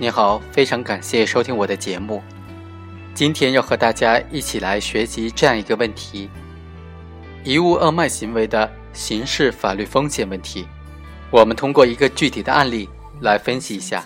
你好，非常感谢收听我的节目。今天要和大家一起来学习这样一个问题：遗物二卖行为的刑事法律风险问题。我们通过一个具体的案例来分析一下。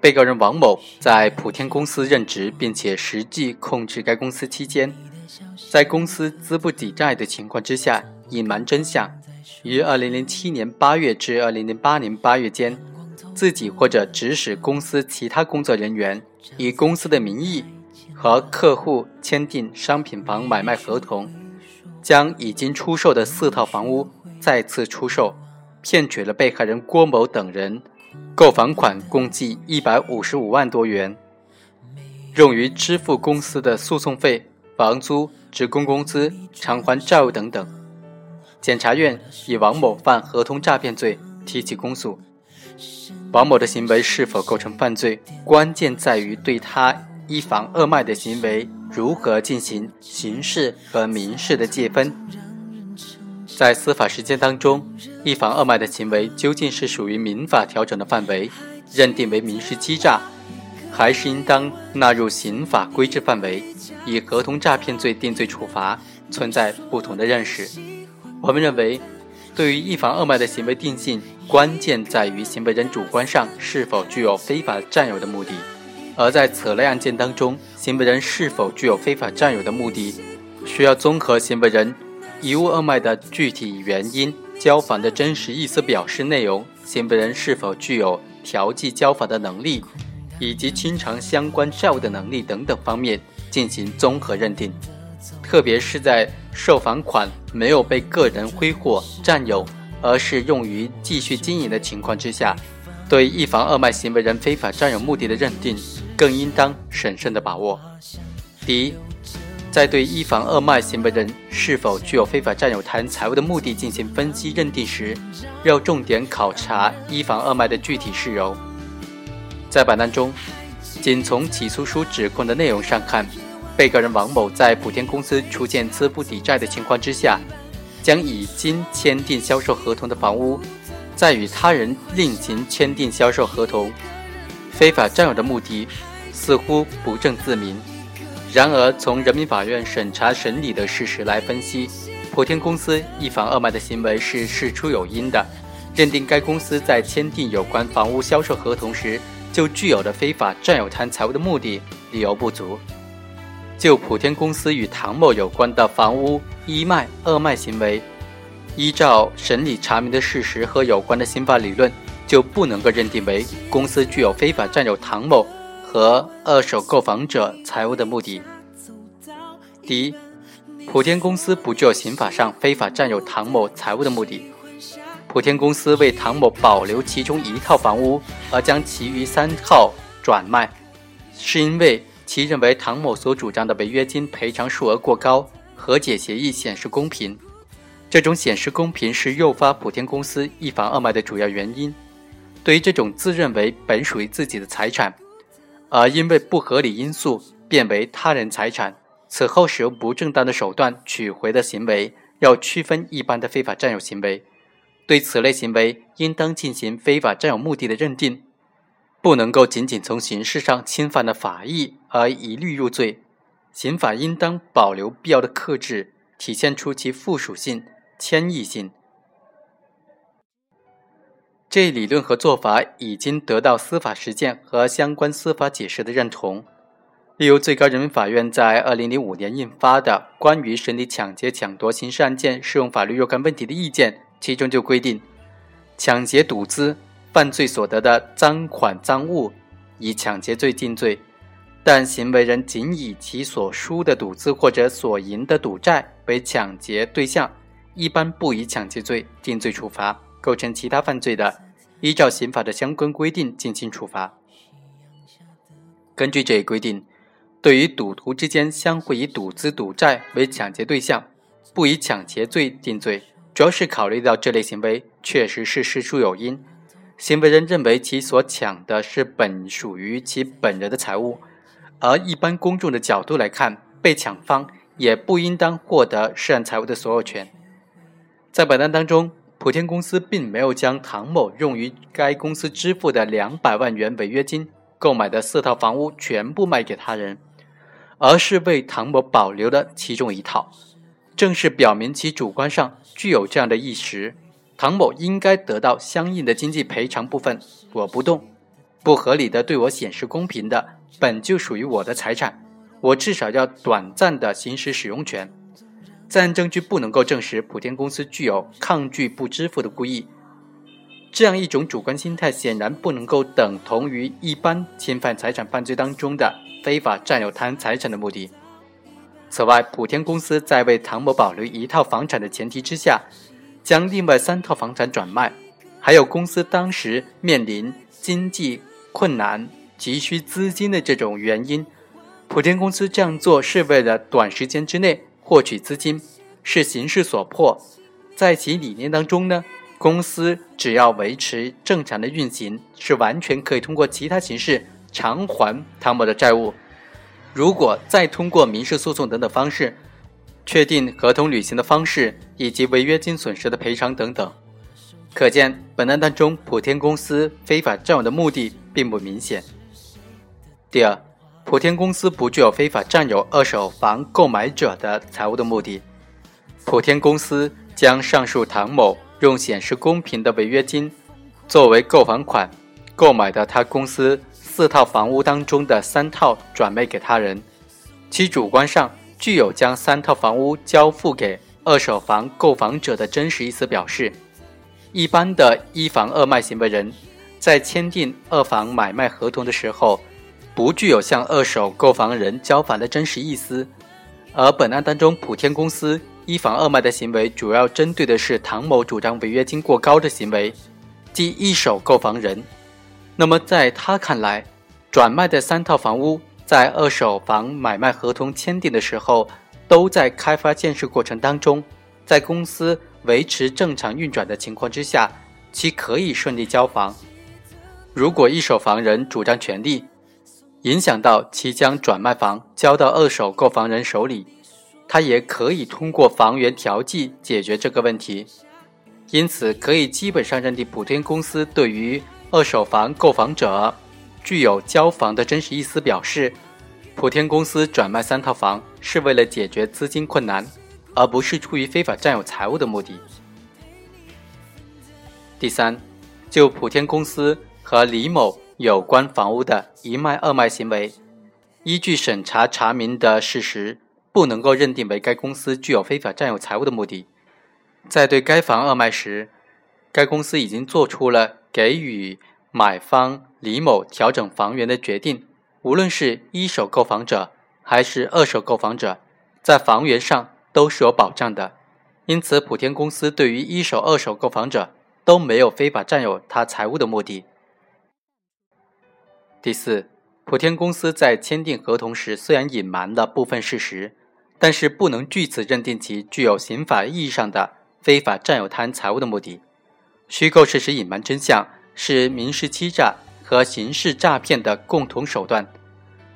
被告人王某在普天公司任职，并且实际控制该公司期间，在公司资不抵债的情况之下，隐瞒真相，于2007年8月至2008年8月间。自己或者指使公司其他工作人员以公司的名义和客户签订商品房买卖合同，将已经出售的四套房屋再次出售，骗取了被害人郭某等人购房款共计一百五十五万多元，用于支付公司的诉讼费、房租、职工工资、偿还债务等等。检察院以王某犯合同诈骗罪提起公诉。王某的行为是否构成犯罪，关键在于对他一房二卖的行为如何进行刑事和民事的界分。在司法实践当中，一房二卖的行为究竟是属于民法调整的范围，认定为民事欺诈，还是应当纳入刑法规制范围，以合同诈骗罪定罪处罚，存在不同的认识。我们认为。对于一房二卖的行为定性，关键在于行为人主观上是否具有非法占有的目的。而在此类案件当中，行为人是否具有非法占有的目的，需要综合行为人遗物二卖的具体原因、交房的真实意思表示内容、行为人是否具有调剂交房的能力，以及清偿相关债务的能力等等方面进行综合认定。特别是在售房款没有被个人挥霍占有，而是用于继续经营的情况之下，对一房二卖行为人非法占有目的的认定，更应当审慎的把握。第一，在对一房二卖行为人是否具有非法占有他人财物的目的进行分析认定时，要重点考察一房二卖的具体事由。在本案中，仅从起诉书指控的内容上看。被告人王某在普天公司出现资不抵债的情况之下，将已经签订销售合同的房屋，再与他人另行签订销售合同，非法占有的目的似乎不正自明。然而，从人民法院审查审理的事实来分析，普天公司一房二卖的行为是事出有因的，认定该公司在签订有关房屋销售合同时就具有了非法占有他人财物的目的，理由不足。就普天公司与唐某有关的房屋一卖、二卖行为，依照审理查明的事实和有关的刑法理论，就不能够认定为公司具有非法占有唐某和二手购房者财物的目的。第一，普天公司不具有刑法上非法占有唐某财物的目的。普天公司为唐某保留其中一套房屋，而将其余三套转卖，是因为。其认为唐某所主张的违约金赔偿数额过高，和解协议显示公平。这种显示公平是诱发普天公司一房二卖的主要原因。对于这种自认为本属于自己的财产，而因为不合理因素变为他人财产，此后使用不正当的手段取回的行为，要区分一般的非法占有行为。对此类行为，应当进行非法占有目的的认定。不能够仅仅从形式上侵犯了法益而一律入罪，刑法应当保留必要的克制，体现出其附属性、迁移性。这一理论和做法已经得到司法实践和相关司法解释的认同。例如，最高人民法院在二零零五年印发的《关于审理抢劫、抢夺刑事案件适用法律若干问题的意见》，其中就规定，抢劫赌资。犯罪所得的赃款赃物，以抢劫罪定罪，但行为人仅以其所输的赌资或者所赢的赌债为抢劫对象，一般不以抢劫罪定罪处罚。构成其他犯罪的，依照刑法的相关规定进行处罚。根据这一规定，对于赌徒之间相互以赌资赌债为抢劫对象，不以抢劫罪定罪，主要是考虑到这类行为确实是事出有因。行为人认为其所抢的是本属于其本人的财物，而一般公众的角度来看，被抢方也不应当获得涉案财物的所有权。在本案当中，普天公司并没有将唐某用于该公司支付的两百万元违约金购买的四套房屋全部卖给他人，而是为唐某保留了其中一套。正是表明其主观上具有这样的意识，唐某应该得到相应的经济赔偿部分。我不动，不合理的对我显示公平的，本就属于我的财产，我至少要短暂的行使使用权。在案证据不能够证实普天公司具有抗拒不支付的故意，这样一种主观心态显然不能够等同于一般侵犯财产犯罪当中的非法占有他人财产的目的。此外，普天公司在为唐某保留一套房产的前提之下，将另外三套房产转卖，还有公司当时面临经济困难、急需资金的这种原因，普天公司这样做是为了短时间之内。获取资金是形势所迫，在其理念当中呢，公司只要维持正常的运行，是完全可以通过其他形式偿还汤某的债务。如果再通过民事诉讼等等方式确定合同履行的方式以及违约金损失的赔偿等等，可见本案当中普天公司非法占有的目的并不明显。第二。普天公司不具有非法占有二手房购买者的财务的目的。普天公司将上述唐某用显示公平的违约金作为购房款购买的他公司四套房屋当中的三套转卖给他人，其主观上具有将三套房屋交付给二手房购房者的真实意思表示。一般的一房二卖行为人，在签订二房买卖合同的时候。不具有向二手购房人交房的真实意思，而本案当中，普天公司一房二卖的行为主要针对的是唐某主张违约金过高的行为，即一手购房人。那么在他看来，转卖的三套房屋在二手房买卖合同签订的时候，都在开发建设过程当中，在公司维持正常运转的情况之下，其可以顺利交房。如果一手房人主张权利，影响到其将转卖房交到二手购房人手里，他也可以通过房源调剂解决这个问题。因此，可以基本上认定普天公司对于二手房购房者具有交房的真实意思，表示普天公司转卖三套房是为了解决资金困难，而不是出于非法占有财物的目的。第三，就普天公司和李某。有关房屋的一卖二卖行为，依据审查查明的事实，不能够认定为该公司具有非法占有财物的目的。在对该房二卖时，该公司已经做出了给予买方李某调整房源的决定。无论是一手购房者还是二手购房者，在房源上都是有保障的。因此，普天公司对于一手、二手购房者都没有非法占有他财物的目的。第四，普天公司在签订合同时虽然隐瞒了部分事实，但是不能据此认定其具有刑法意义上的非法占有他人财物的目的。虚构事实、隐瞒真相是民事欺诈和刑事诈骗的共同手段，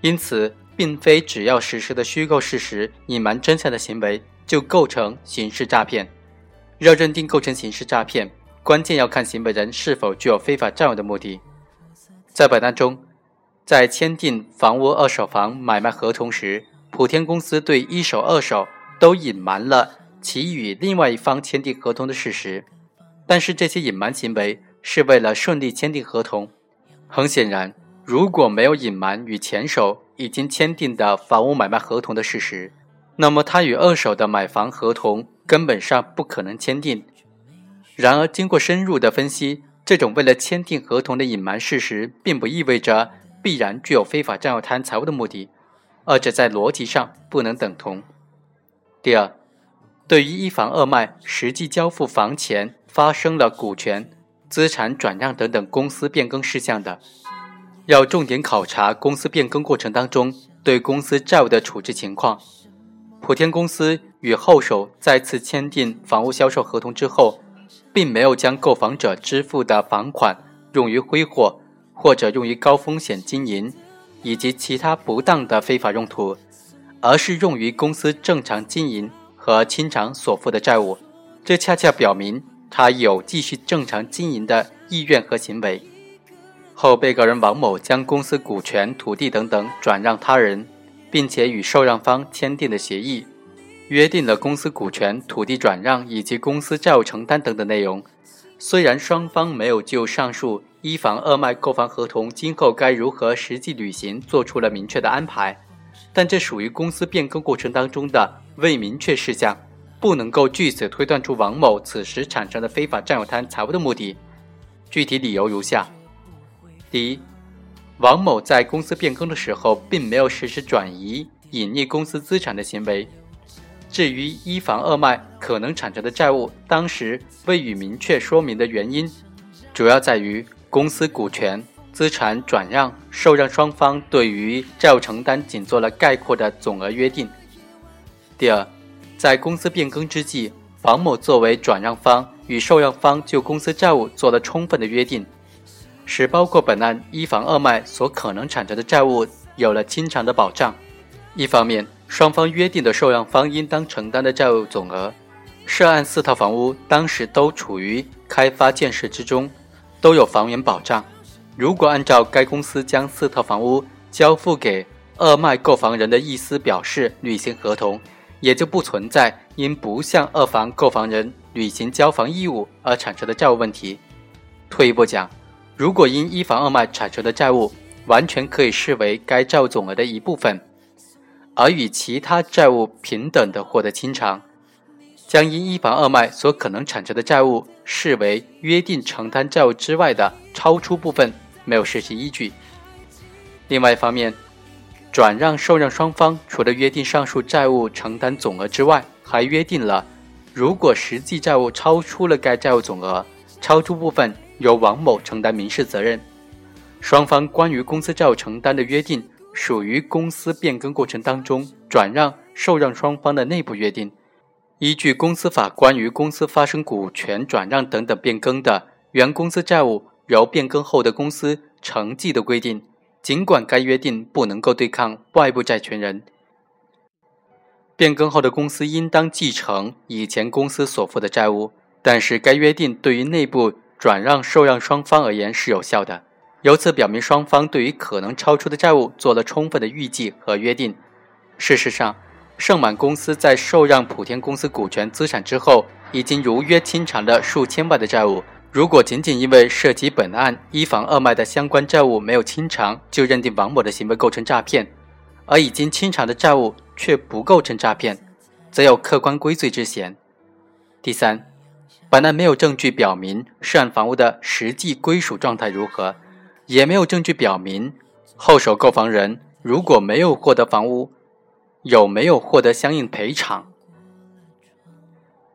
因此，并非只要实施的虚构事实、隐瞒真相的行为就构成刑事诈骗。要认定构成刑事诈骗，关键要看行为人是否具有非法占有的目的。在本案中。在签订房屋二手房买卖合同时，普天公司对一手、二手都隐瞒了其与另外一方签订合同的事实。但是这些隐瞒行为是为了顺利签订合同。很显然，如果没有隐瞒与前手已经签订的房屋买卖合同的事实，那么他与二手的买房合同根本上不可能签订。然而，经过深入的分析，这种为了签订合同的隐瞒事实，并不意味着。必然具有非法占有他人财物的目的，二者在逻辑上不能等同。第二，对于一房二卖实际交付房前发生了股权、资产转让等等公司变更事项的，要重点考察公司变更过程当中对公司债务的处置情况。普天公司与后手再次签订房屋销售合同之后，并没有将购房者支付的房款用于挥霍。或者用于高风险经营以及其他不当的非法用途，而是用于公司正常经营和清偿所负的债务。这恰恰表明他有继续正常经营的意愿和行为。后被告人王某将公司股权、土地等等转让他人，并且与受让方签订的协议，约定了公司股权、土地转让以及公司债务承担等等内容。虽然双方没有就上述一房二卖购房合同今后该如何实际履行做出了明确的安排。但这属于公司变更过程当中的未明确事项，不能够据此推断出王某此时产生的非法占有他人财物的目的。具体理由如下：第一，王某在公司变更的时候，并没有实施转移、隐匿公司资产的行为。至于一房二卖可能产生的债务，当时未予明确说明的原因，主要在于公司股权。资产转让、受让双方对于债务承担仅做了概括的总额约定。第二，在公司变更之际，房某作为转让方与受让方就公司债务做了充分的约定，使包括本案一房二卖所可能产生的债务有了清偿的保障。一方面，双方约定的受让方应当承担的债务总额，涉案四套房屋当时都处于开发建设之中，都有房源保障。如果按照该公司将四套房屋交付给二卖购房人的意思表示履行合同，也就不存在因不向二房购房人履行交房义务而产生的债务问题。退一步讲，如果因一房二卖产生的债务完全可以视为该债务总额的一部分，而与其他债务平等的获得清偿，将因一房二卖所可能产生的债务视为约定承担债务之外的超出部分。没有实际依据。另外一方面，转让受让双方除了约定上述债务承担总额之外，还约定了，如果实际债务超出了该债务总额，超出部分由王某承担民事责任。双方关于公司债务承担的约定，属于公司变更过程当中转让受让双方的内部约定，依据公司法关于公司发生股权转让等等变更的原公司债务。由变更后的公司承继的规定，尽管该约定不能够对抗外部债权人，变更后的公司应当继承以前公司所负的债务，但是该约定对于内部转让受让双方而言是有效的，由此表明双方对于可能超出的债务做了充分的预计和约定。事实上，盛满公司在受让普天公司股权资产之后，已经如约清偿了数千万的债务。如果仅仅因为涉及本案一房二卖的相关债务没有清偿，就认定王某的行为构成诈骗，而已经清偿的债务却不构成诈骗，则有客观归罪之嫌。第三，本案没有证据表明涉案房屋的实际归属状态如何，也没有证据表明后手购房人如果没有获得房屋，有没有获得相应赔偿，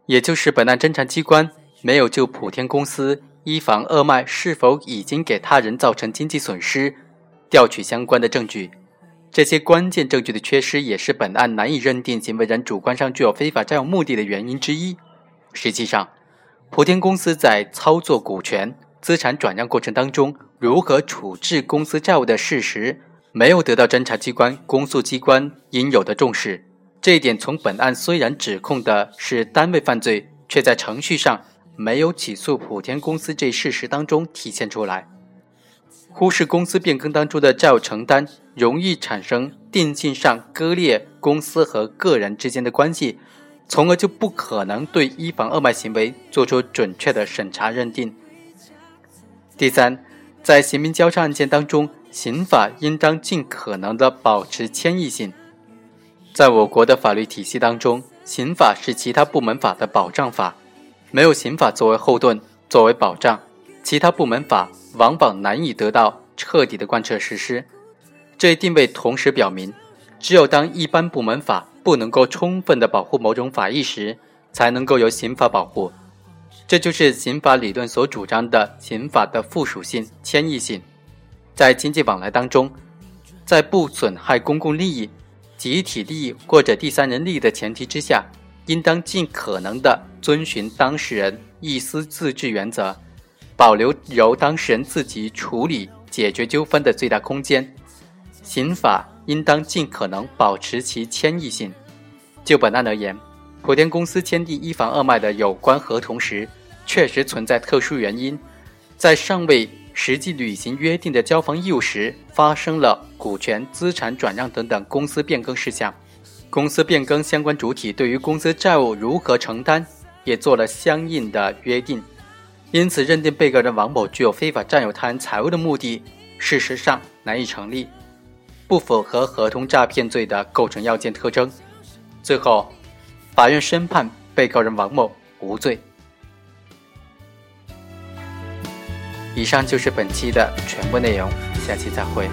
也就是本案侦查机关。没有就普天公司一房二卖是否已经给他人造成经济损失调取相关的证据，这些关键证据的缺失也是本案难以认定行为人主观上具有非法占有目的的原因之一。实际上，普天公司在操作股权资产转让过程当中，如何处置公司债务的事实，没有得到侦查机关、公诉机关应有的重视。这一点从本案虽然指控的是单位犯罪，却在程序上。没有起诉普天公司这一事实当中体现出来，忽视公司变更当中的债务承担，容易产生定性上割裂公司和个人之间的关系，从而就不可能对一房二卖行为做出准确的审查认定。第三，在刑民交叉案件当中，刑法应当尽可能的保持迁移性。在我国的法律体系当中，刑法是其他部门法的保障法。没有刑法作为后盾、作为保障，其他部门法往往难以得到彻底的贯彻实施。这一定位同时表明，只有当一般部门法不能够充分的保护某种法益时，才能够由刑法保护。这就是刑法理论所主张的刑法的附属性、迁移性。在经济往来当中，在不损害公共利益、集体利益或者第三人利益的前提之下。应当尽可能的遵循当事人意思自治原则，保留由当事人自己处理解决纠纷的最大空间。刑法应当尽可能保持其迁移性。就本案而言，普天公司签订一房二卖的有关合同时，确实存在特殊原因，在尚未实际履行约定的交房义务时，发生了股权、资产转让等等公司变更事项。公司变更相关主体对于公司债务如何承担，也做了相应的约定。因此，认定被告人王某具有非法占有他人财物的目的，事实上难以成立，不符合合同诈骗罪的构成要件特征。最后，法院宣判被告人王某无罪。以上就是本期的全部内容，下期再会。